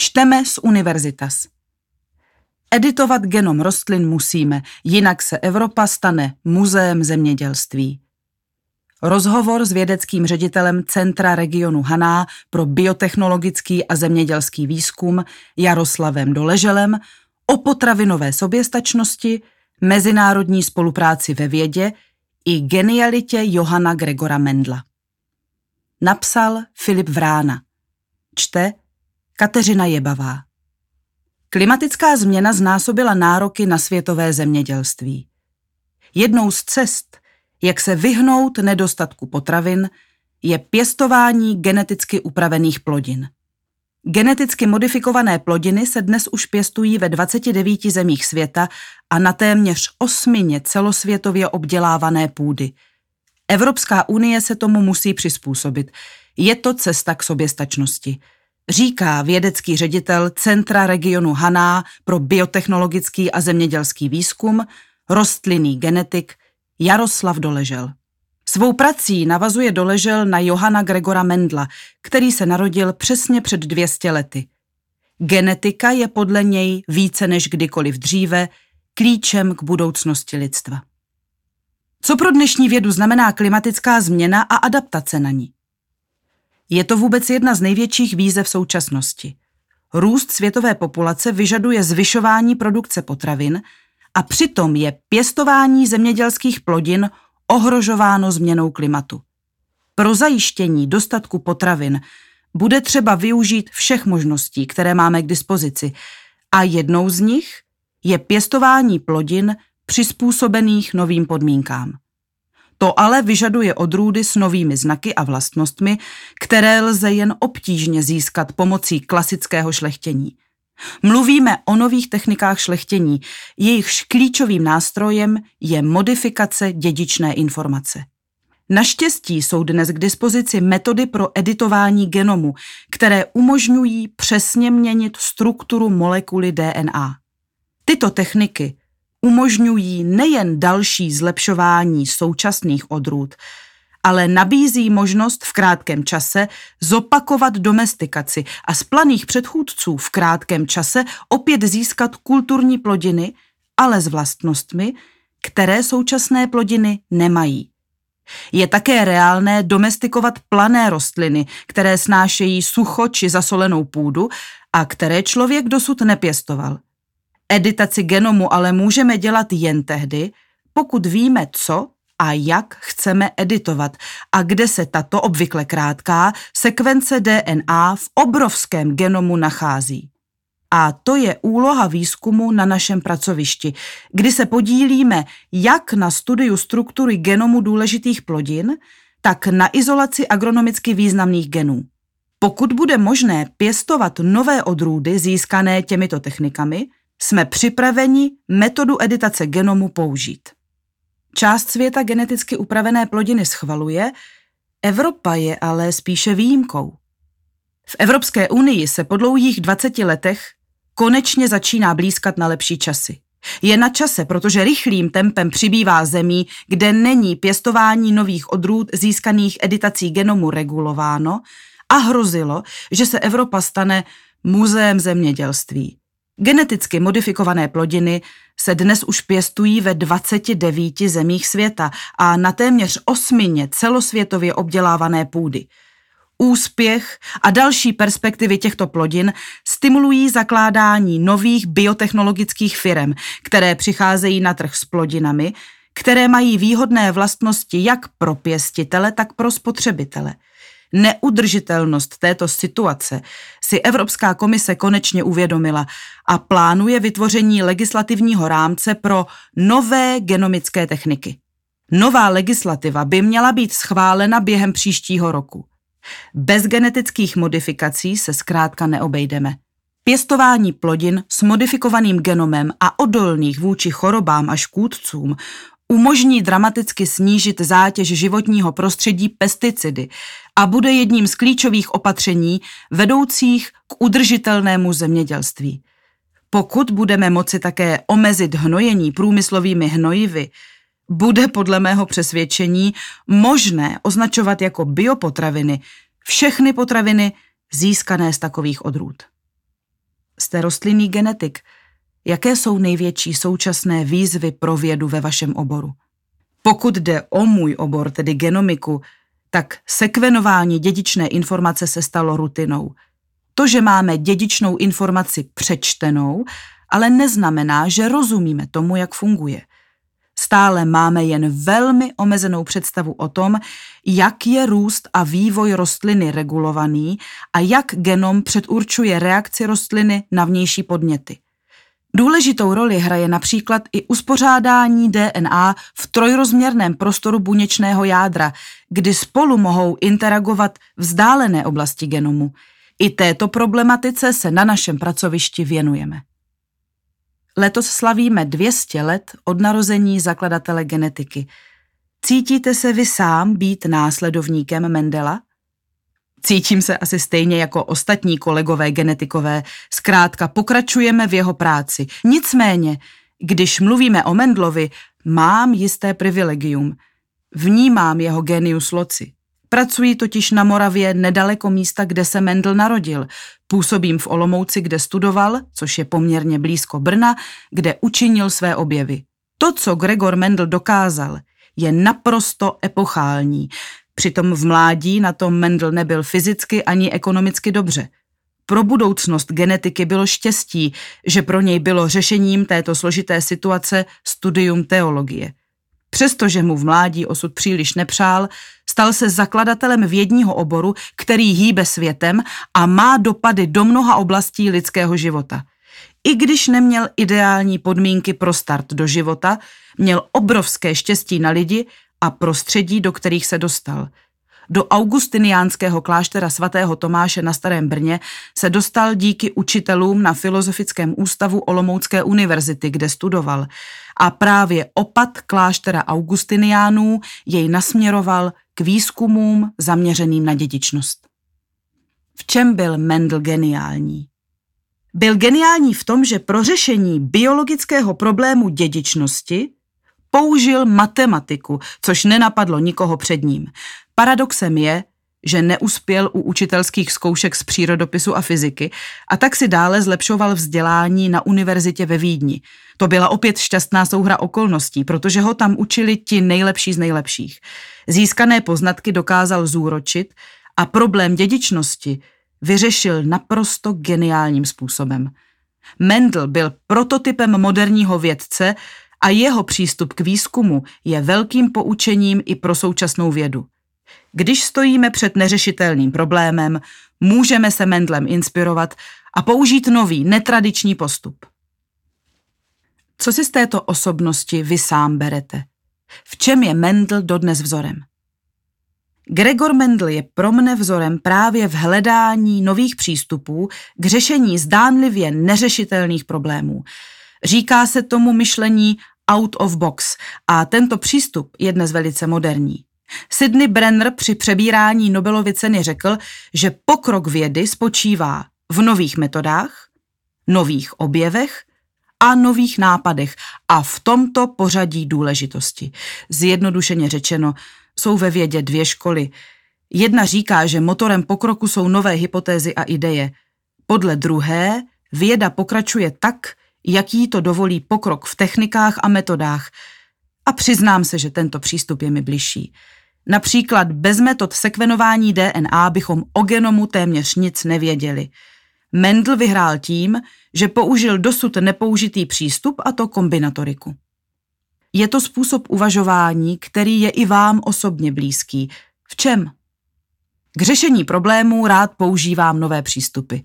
Čteme z Univerzitas. Editovat genom rostlin musíme, jinak se Evropa stane muzeem zemědělství. Rozhovor s vědeckým ředitelem Centra regionu Haná pro biotechnologický a zemědělský výzkum Jaroslavem Doleželem o potravinové soběstačnosti, mezinárodní spolupráci ve vědě i genialitě Johana Gregora Mendla. Napsal Filip Vrána. Čte Kateřina Jebavá. Klimatická změna znásobila nároky na světové zemědělství. Jednou z cest, jak se vyhnout nedostatku potravin, je pěstování geneticky upravených plodin. Geneticky modifikované plodiny se dnes už pěstují ve 29 zemích světa a na téměř osmině celosvětově obdělávané půdy. Evropská unie se tomu musí přizpůsobit. Je to cesta k soběstačnosti říká vědecký ředitel Centra regionu Haná pro biotechnologický a zemědělský výzkum, rostlinný genetik Jaroslav Doležel. Svou prací navazuje Doležel na Johana Gregora Mendla, který se narodil přesně před 200 lety. Genetika je podle něj více než kdykoliv dříve klíčem k budoucnosti lidstva. Co pro dnešní vědu znamená klimatická změna a adaptace na ní? Je to vůbec jedna z největších výzev současnosti. Růst světové populace vyžaduje zvyšování produkce potravin a přitom je pěstování zemědělských plodin ohrožováno změnou klimatu. Pro zajištění dostatku potravin bude třeba využít všech možností, které máme k dispozici a jednou z nich je pěstování plodin přizpůsobených novým podmínkám. To ale vyžaduje odrůdy s novými znaky a vlastnostmi, které lze jen obtížně získat pomocí klasického šlechtění. Mluvíme o nových technikách šlechtění, jejichž klíčovým nástrojem je modifikace dědičné informace. Naštěstí jsou dnes k dispozici metody pro editování genomu, které umožňují přesně měnit strukturu molekuly DNA. Tyto techniky umožňují nejen další zlepšování současných odrůd, ale nabízí možnost v krátkém čase zopakovat domestikaci a z planých předchůdců v krátkém čase opět získat kulturní plodiny, ale s vlastnostmi, které současné plodiny nemají. Je také reálné domestikovat plané rostliny, které snášejí sucho či zasolenou půdu a které člověk dosud nepěstoval. Editaci genomu ale můžeme dělat jen tehdy, pokud víme, co a jak chceme editovat a kde se tato obvykle krátká sekvence DNA v obrovském genomu nachází. A to je úloha výzkumu na našem pracovišti, kdy se podílíme jak na studiu struktury genomu důležitých plodin, tak na izolaci agronomicky významných genů. Pokud bude možné pěstovat nové odrůdy získané těmito technikami, jsme připraveni metodu editace genomu použít. Část světa geneticky upravené plodiny schvaluje, Evropa je ale spíše výjimkou. V Evropské unii se po dlouhých 20 letech konečně začíná blízkat na lepší časy. Je na čase, protože rychlým tempem přibývá zemí, kde není pěstování nových odrůd získaných editací genomu regulováno a hrozilo, že se Evropa stane muzeem zemědělství. Geneticky modifikované plodiny se dnes už pěstují ve 29 zemích světa a na téměř osmině celosvětově obdělávané půdy. Úspěch a další perspektivy těchto plodin stimulují zakládání nových biotechnologických firm, které přicházejí na trh s plodinami, které mají výhodné vlastnosti jak pro pěstitele, tak pro spotřebitele – Neudržitelnost této situace si Evropská komise konečně uvědomila a plánuje vytvoření legislativního rámce pro nové genomické techniky. Nová legislativa by měla být schválena během příštího roku. Bez genetických modifikací se zkrátka neobejdeme. Pěstování plodin s modifikovaným genomem a odolných vůči chorobám a škůdcům umožní dramaticky snížit zátěž životního prostředí pesticidy a bude jedním z klíčových opatření vedoucích k udržitelnému zemědělství. Pokud budeme moci také omezit hnojení průmyslovými hnojivy, bude podle mého přesvědčení možné označovat jako biopotraviny všechny potraviny získané z takových odrůd. jste rostlinný genetik. Jaké jsou největší současné výzvy pro vědu ve vašem oboru? Pokud jde o můj obor, tedy genomiku, tak sekvenování dědičné informace se stalo rutinou. To, že máme dědičnou informaci přečtenou, ale neznamená, že rozumíme tomu, jak funguje. Stále máme jen velmi omezenou představu o tom, jak je růst a vývoj rostliny regulovaný a jak genom předurčuje reakci rostliny na vnější podněty. Důležitou roli hraje například i uspořádání DNA v trojrozměrném prostoru buněčného jádra, kdy spolu mohou interagovat vzdálené oblasti genomu. I této problematice se na našem pracovišti věnujeme. Letos slavíme 200 let od narození zakladatele genetiky. Cítíte se vy sám být následovníkem Mendela? Cítím se asi stejně jako ostatní kolegové genetikové. Zkrátka pokračujeme v jeho práci. Nicméně, když mluvíme o Mendlovi, mám jisté privilegium. Vnímám jeho genius loci. Pracuji totiž na Moravě nedaleko místa, kde se Mendl narodil. Působím v Olomouci, kde studoval, což je poměrně blízko Brna, kde učinil své objevy. To, co Gregor Mendel dokázal, je naprosto epochální. Přitom v mládí na tom Mendel nebyl fyzicky ani ekonomicky dobře. Pro budoucnost genetiky bylo štěstí, že pro něj bylo řešením této složité situace studium teologie. Přestože mu v mládí osud příliš nepřál, stal se zakladatelem vědního oboru, který hýbe světem a má dopady do mnoha oblastí lidského života. I když neměl ideální podmínky pro start do života, měl obrovské štěstí na lidi a prostředí, do kterých se dostal. Do augustiniánského kláštera svatého Tomáše na Starém Brně se dostal díky učitelům na Filozofickém ústavu Olomoucké univerzity, kde studoval. A právě opat kláštera augustiniánů jej nasměroval k výzkumům zaměřeným na dědičnost. V čem byl Mendel geniální? Byl geniální v tom, že pro řešení biologického problému dědičnosti použil matematiku, což nenapadlo nikoho před ním. Paradoxem je, že neuspěl u učitelských zkoušek z přírodopisu a fyziky a tak si dále zlepšoval vzdělání na univerzitě ve Vídni. To byla opět šťastná souhra okolností, protože ho tam učili ti nejlepší z nejlepších. Získané poznatky dokázal zúročit a problém dědičnosti vyřešil naprosto geniálním způsobem. Mendel byl prototypem moderního vědce a jeho přístup k výzkumu je velkým poučením i pro současnou vědu. Když stojíme před neřešitelným problémem, můžeme se Mendlem inspirovat a použít nový, netradiční postup. Co si z této osobnosti vy sám berete? V čem je Mendel dodnes vzorem? Gregor Mendel je pro mne vzorem právě v hledání nových přístupů k řešení zdánlivě neřešitelných problémů. Říká se tomu myšlení out of box a tento přístup je dnes velice moderní. Sidney Brenner při přebírání Nobelovy ceny řekl, že pokrok vědy spočívá v nových metodách, nových objevech a nových nápadech a v tomto pořadí důležitosti. Zjednodušeně řečeno, jsou ve vědě dvě školy. Jedna říká, že motorem pokroku jsou nové hypotézy a ideje. Podle druhé věda pokračuje tak, jaký to dovolí pokrok v technikách a metodách. A přiznám se, že tento přístup je mi bližší. Například bez metod sekvenování DNA bychom o genomu téměř nic nevěděli. Mendel vyhrál tím, že použil dosud nepoužitý přístup a to kombinatoriku. Je to způsob uvažování, který je i vám osobně blízký. V čem? K řešení problémů rád používám nové přístupy.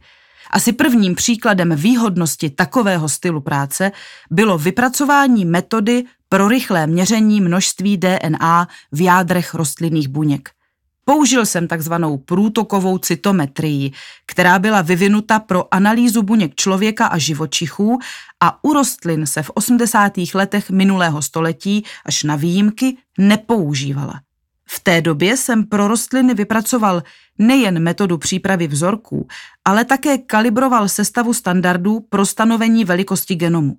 Asi prvním příkladem výhodnosti takového stylu práce bylo vypracování metody pro rychlé měření množství DNA v jádrech rostlinných buněk. Použil jsem takzvanou průtokovou cytometrii, která byla vyvinuta pro analýzu buněk člověka a živočichů a u rostlin se v 80. letech minulého století až na výjimky nepoužívala. V té době jsem pro rostliny vypracoval nejen metodu přípravy vzorků, ale také kalibroval sestavu standardů pro stanovení velikosti genomu.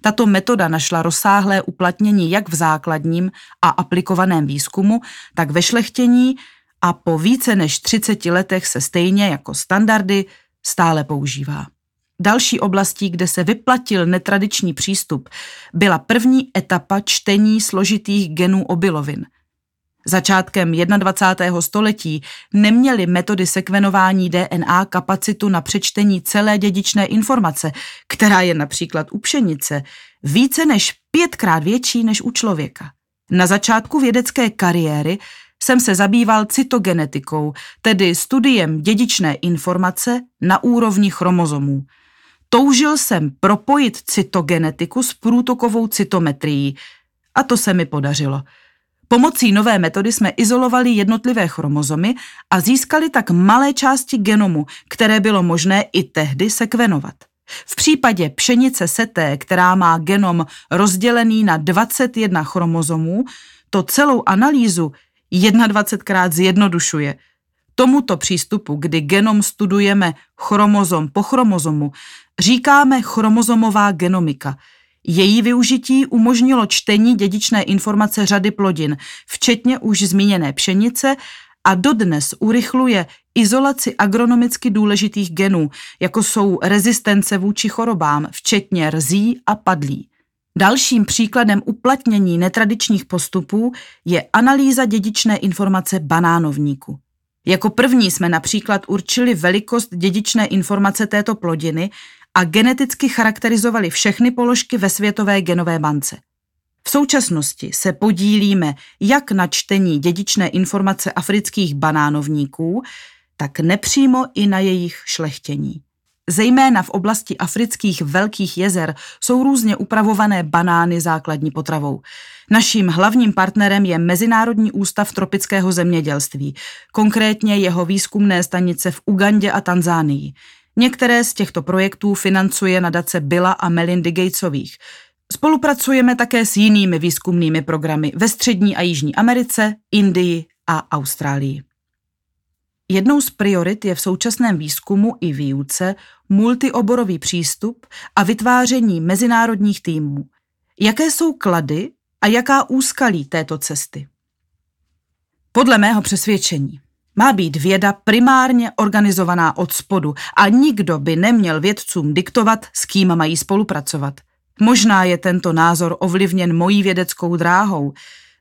Tato metoda našla rozsáhlé uplatnění jak v základním a aplikovaném výzkumu, tak ve šlechtění a po více než 30 letech se stejně jako standardy stále používá. Další oblastí, kde se vyplatil netradiční přístup, byla první etapa čtení složitých genů obilovin. Začátkem 21. století neměly metody sekvenování DNA kapacitu na přečtení celé dědičné informace, která je například u pšenice více než pětkrát větší než u člověka. Na začátku vědecké kariéry jsem se zabýval cytogenetikou, tedy studiem dědičné informace na úrovni chromozomů. Toužil jsem propojit cytogenetiku s průtokovou cytometrií a to se mi podařilo. Pomocí nové metody jsme izolovali jednotlivé chromozomy a získali tak malé části genomu, které bylo možné i tehdy sekvenovat. V případě pšenice seté, která má genom rozdělený na 21 chromozomů, to celou analýzu 21krát zjednodušuje. Tomuto přístupu, kdy genom studujeme chromozom po chromozomu, říkáme chromozomová genomika. Její využití umožnilo čtení dědičné informace řady plodin, včetně už zmíněné pšenice a dodnes urychluje izolaci agronomicky důležitých genů, jako jsou rezistence vůči chorobám, včetně rzí a padlí. Dalším příkladem uplatnění netradičních postupů je analýza dědičné informace banánovníku. Jako první jsme například určili velikost dědičné informace této plodiny a geneticky charakterizovali všechny položky ve světové genové bance. V současnosti se podílíme jak na čtení dědičné informace afrických banánovníků, tak nepřímo i na jejich šlechtění. Zejména v oblasti afrických velkých jezer jsou různě upravované banány základní potravou. Naším hlavním partnerem je Mezinárodní ústav tropického zemědělství, konkrétně jeho výzkumné stanice v Ugandě a Tanzánii. Některé z těchto projektů financuje nadace Billa a Melindy Gatesových. Spolupracujeme také s jinými výzkumnými programy ve Střední a Jižní Americe, Indii a Austrálii. Jednou z priorit je v současném výzkumu i výuce multioborový přístup a vytváření mezinárodních týmů. Jaké jsou klady a jaká úskalí této cesty? Podle mého přesvědčení má být věda primárně organizovaná od spodu a nikdo by neměl vědcům diktovat, s kým mají spolupracovat. Možná je tento názor ovlivněn mojí vědeckou dráhou.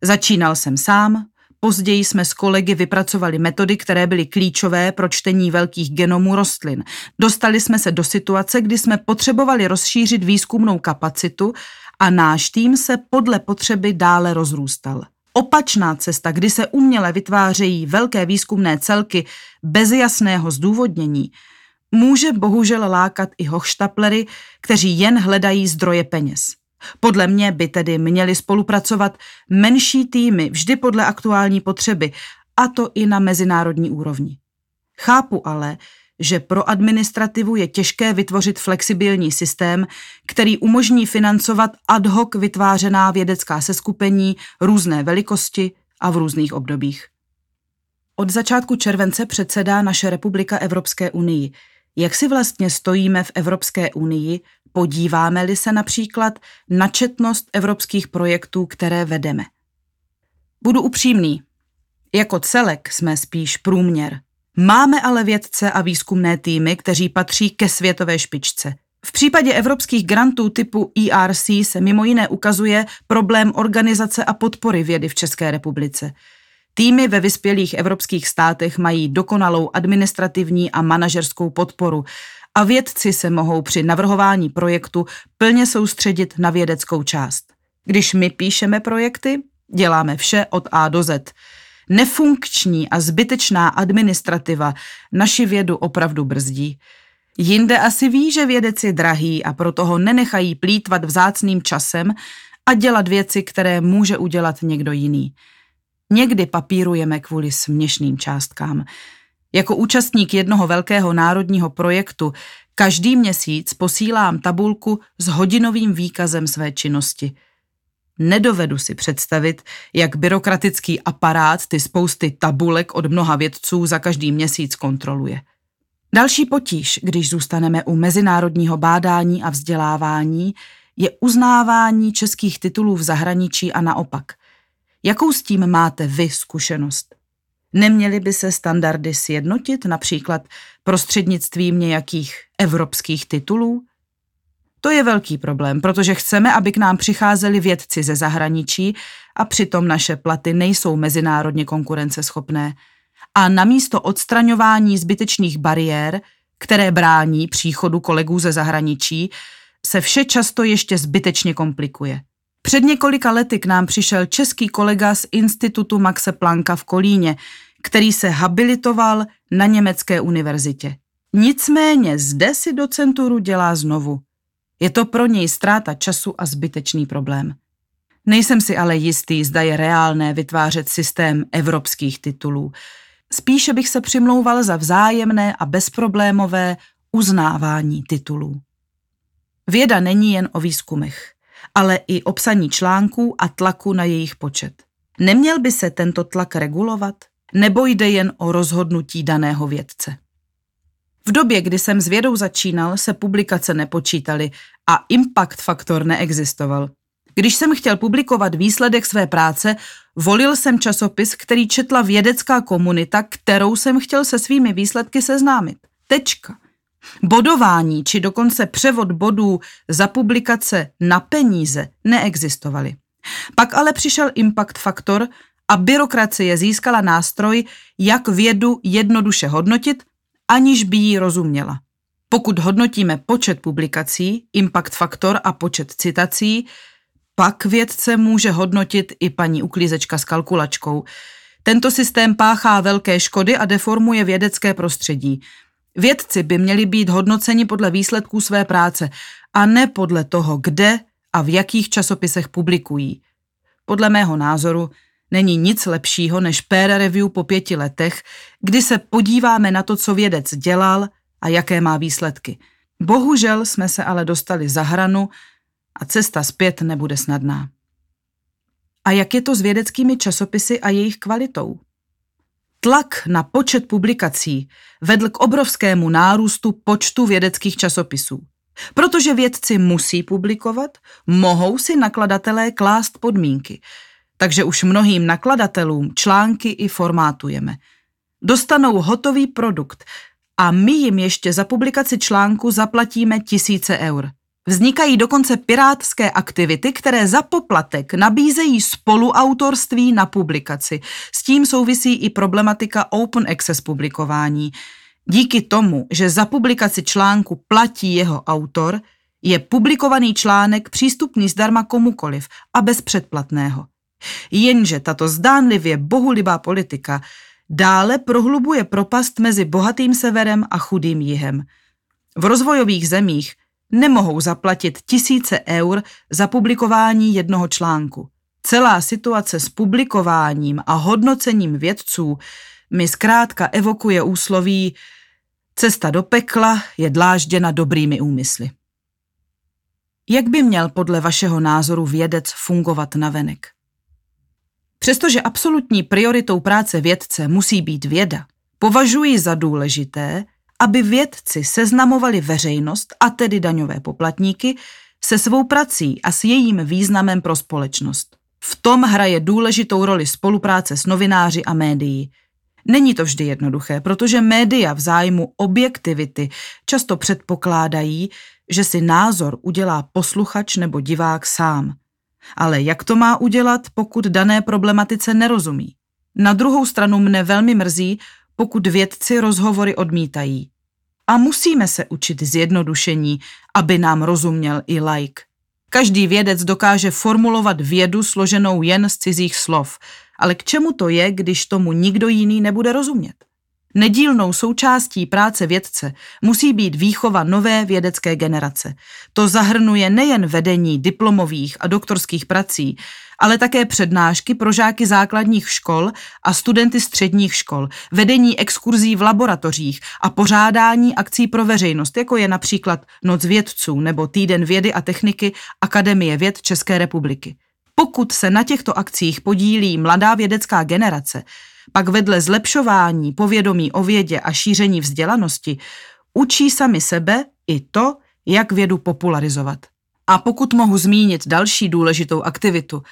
Začínal jsem sám, Později jsme s kolegy vypracovali metody, které byly klíčové pro čtení velkých genomů rostlin. Dostali jsme se do situace, kdy jsme potřebovali rozšířit výzkumnou kapacitu a náš tým se podle potřeby dále rozrůstal. Opačná cesta, kdy se uměle vytvářejí velké výzkumné celky bez jasného zdůvodnění, může bohužel lákat i hochštaplery, kteří jen hledají zdroje peněz. Podle mě by tedy měly spolupracovat menší týmy vždy podle aktuální potřeby, a to i na mezinárodní úrovni. Chápu ale, že pro administrativu je těžké vytvořit flexibilní systém, který umožní financovat ad hoc vytvářená vědecká seskupení různé velikosti a v různých obdobích. Od začátku července předsedá naše republika Evropské unii. Jak si vlastně stojíme v Evropské unii Podíváme-li se například na četnost evropských projektů, které vedeme. Budu upřímný. Jako celek jsme spíš průměr. Máme ale vědce a výzkumné týmy, kteří patří ke světové špičce. V případě evropských grantů typu ERC se mimo jiné ukazuje problém organizace a podpory vědy v České republice. Týmy ve vyspělých evropských státech mají dokonalou administrativní a manažerskou podporu, a vědci se mohou při navrhování projektu plně soustředit na vědeckou část. Když my píšeme projekty, děláme vše od A do Z. Nefunkční a zbytečná administrativa naši vědu opravdu brzdí. Jinde asi ví, že vědec je drahý a proto ho nenechají plítvat vzácným časem a dělat věci, které může udělat někdo jiný. Někdy papírujeme kvůli směšným částkám. Jako účastník jednoho velkého národního projektu každý měsíc posílám tabulku s hodinovým výkazem své činnosti. Nedovedu si představit, jak byrokratický aparát ty spousty tabulek od mnoha vědců za každý měsíc kontroluje. Další potíž, když zůstaneme u mezinárodního bádání a vzdělávání, je uznávání českých titulů v zahraničí a naopak. Jakou s tím máte vy zkušenost? Neměly by se standardy sjednotit například prostřednictvím nějakých evropských titulů? To je velký problém, protože chceme, aby k nám přicházeli vědci ze zahraničí a přitom naše platy nejsou mezinárodně konkurenceschopné. A namísto odstraňování zbytečných bariér, které brání příchodu kolegů ze zahraničí, se vše často ještě zbytečně komplikuje. Před několika lety k nám přišel český kolega z Institutu Maxe Plancka v Kolíně, který se habilitoval na německé univerzitě. Nicméně zde si docenturu dělá znovu. Je to pro něj ztráta času a zbytečný problém. Nejsem si ale jistý, zda je reálné vytvářet systém evropských titulů. Spíše bych se přimlouval za vzájemné a bezproblémové uznávání titulů. Věda není jen o výzkumech, ale i o psaní článků a tlaku na jejich počet. Neměl by se tento tlak regulovat? Nebo jde jen o rozhodnutí daného vědce? V době, kdy jsem s vědou začínal, se publikace nepočítaly a impact faktor neexistoval. Když jsem chtěl publikovat výsledek své práce, volil jsem časopis, který četla vědecká komunita, kterou jsem chtěl se svými výsledky seznámit. Tečka. Bodování či dokonce převod bodů za publikace na peníze neexistovaly. Pak ale přišel impact faktor a byrokracie získala nástroj, jak vědu jednoduše hodnotit, aniž by jí rozuměla. Pokud hodnotíme počet publikací, impact faktor a počet citací, pak vědce může hodnotit i paní uklízečka s kalkulačkou. Tento systém páchá velké škody a deformuje vědecké prostředí. Vědci by měli být hodnoceni podle výsledků své práce a ne podle toho, kde a v jakých časopisech publikují. Podle mého názoru není nic lepšího než peer review po pěti letech, kdy se podíváme na to, co vědec dělal a jaké má výsledky. Bohužel jsme se ale dostali za hranu a cesta zpět nebude snadná. A jak je to s vědeckými časopisy a jejich kvalitou? Tlak na počet publikací vedl k obrovskému nárůstu počtu vědeckých časopisů. Protože vědci musí publikovat, mohou si nakladatelé klást podmínky. Takže už mnohým nakladatelům články i formátujeme. Dostanou hotový produkt a my jim ještě za publikaci článku zaplatíme tisíce eur. Vznikají dokonce pirátské aktivity, které za poplatek nabízejí spoluautorství na publikaci. S tím souvisí i problematika open access publikování. Díky tomu, že za publikaci článku platí jeho autor, je publikovaný článek přístupný zdarma komukoliv a bez předplatného. Jenže tato zdánlivě bohulibá politika dále prohlubuje propast mezi bohatým severem a chudým jihem. V rozvojových zemích nemohou zaplatit tisíce eur za publikování jednoho článku. Celá situace s publikováním a hodnocením vědců mi zkrátka evokuje úsloví Cesta do pekla je dlážděna dobrými úmysly. Jak by měl podle vašeho názoru vědec fungovat navenek? Přestože absolutní prioritou práce vědce musí být věda, považuji za důležité, aby vědci seznamovali veřejnost, a tedy daňové poplatníky, se svou prací a s jejím významem pro společnost. V tom hraje důležitou roli spolupráce s novináři a médií. Není to vždy jednoduché, protože média v zájmu objektivity často předpokládají, že si názor udělá posluchač nebo divák sám. Ale jak to má udělat, pokud dané problematice nerozumí? Na druhou stranu mne velmi mrzí, pokud vědci rozhovory odmítají. A musíme se učit zjednodušení, aby nám rozuměl i like. Každý vědec dokáže formulovat vědu složenou jen z cizích slov, ale k čemu to je, když tomu nikdo jiný nebude rozumět? Nedílnou součástí práce vědce musí být výchova nové vědecké generace. To zahrnuje nejen vedení diplomových a doktorských prací, ale také přednášky pro žáky základních škol a studenty středních škol, vedení exkurzí v laboratořích a pořádání akcí pro veřejnost, jako je například Noc vědců nebo Týden vědy a techniky Akademie věd České republiky. Pokud se na těchto akcích podílí mladá vědecká generace, pak vedle zlepšování povědomí o vědě a šíření vzdělanosti učí sami sebe i to, jak vědu popularizovat. A pokud mohu zmínit další důležitou aktivitu,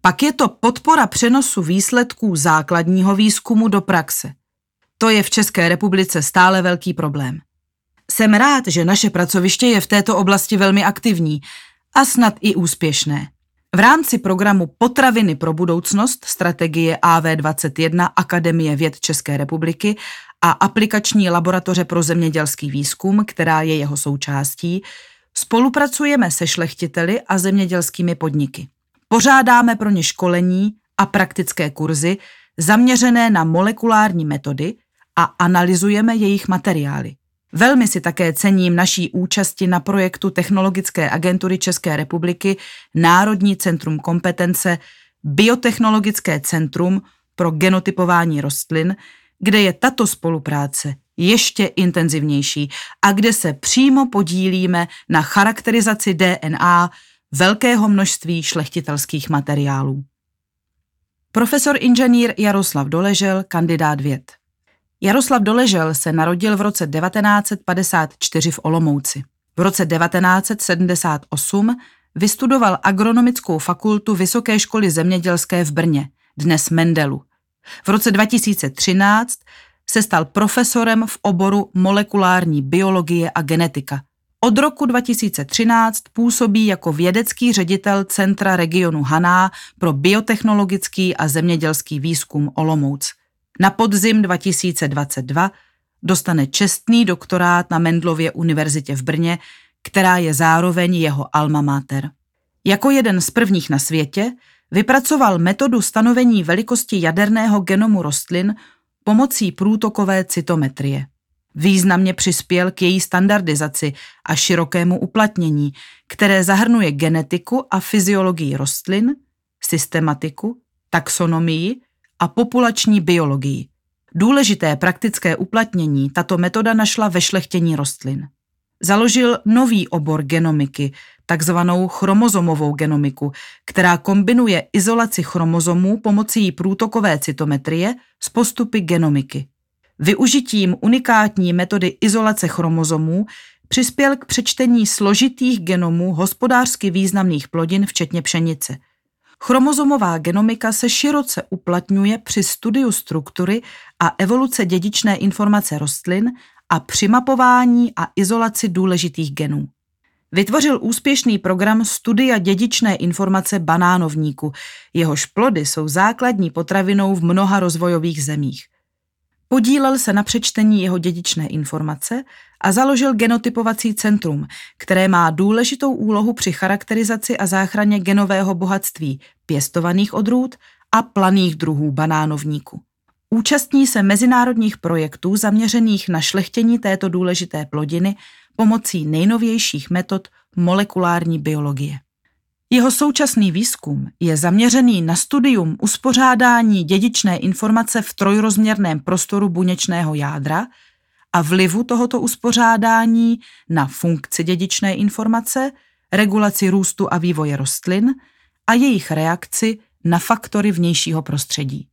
Pak je to podpora přenosu výsledků základního výzkumu do praxe. To je v České republice stále velký problém. Jsem rád, že naše pracoviště je v této oblasti velmi aktivní a snad i úspěšné. V rámci programu Potraviny pro budoucnost strategie AV21 Akademie věd České republiky a aplikační laboratoře pro zemědělský výzkum, která je jeho součástí, spolupracujeme se šlechtiteli a zemědělskými podniky. Pořádáme pro ně školení a praktické kurzy zaměřené na molekulární metody a analyzujeme jejich materiály. Velmi si také cením naší účasti na projektu Technologické agentury České republiky Národní centrum kompetence Biotechnologické centrum pro genotypování rostlin, kde je tato spolupráce ještě intenzivnější a kde se přímo podílíme na charakterizaci DNA velkého množství šlechtitelských materiálů. Profesor inženýr Jaroslav Doležel, kandidát věd. Jaroslav Doležel se narodil v roce 1954 v Olomouci. V roce 1978 vystudoval agronomickou fakultu Vysoké školy zemědělské v Brně, dnes Mendelu. V roce 2013 se stal profesorem v oboru molekulární biologie a genetika. Od roku 2013 působí jako vědecký ředitel Centra regionu Haná pro biotechnologický a zemědělský výzkum Olomouc. Na podzim 2022 dostane čestný doktorát na Mendlově univerzitě v Brně, která je zároveň jeho alma mater. Jako jeden z prvních na světě vypracoval metodu stanovení velikosti jaderného genomu rostlin pomocí průtokové cytometrie. Významně přispěl k její standardizaci a širokému uplatnění, které zahrnuje genetiku a fyziologii rostlin, systematiku, taxonomii a populační biologii. Důležité praktické uplatnění tato metoda našla ve šlechtění rostlin. Založil nový obor genomiky, takzvanou chromozomovou genomiku, která kombinuje izolaci chromozomů pomocí průtokové cytometrie s postupy genomiky. Využitím unikátní metody izolace chromozomů přispěl k přečtení složitých genomů hospodářsky významných plodin, včetně pšenice – Chromozomová genomika se široce uplatňuje při studiu struktury a evoluce dědičné informace rostlin a při mapování a izolaci důležitých genů. Vytvořil úspěšný program studia dědičné informace banánovníku, jehož plody jsou základní potravinou v mnoha rozvojových zemích. Podílel se na přečtení jeho dědičné informace a založil genotypovací centrum, které má důležitou úlohu při charakterizaci a záchraně genového bohatství pěstovaných odrůd a planých druhů banánovníku. Účastní se mezinárodních projektů zaměřených na šlechtění této důležité plodiny pomocí nejnovějších metod molekulární biologie. Jeho současný výzkum je zaměřený na studium uspořádání dědičné informace v trojrozměrném prostoru buněčného jádra a vlivu tohoto uspořádání na funkci dědičné informace, regulaci růstu a vývoje rostlin a jejich reakci na faktory vnějšího prostředí.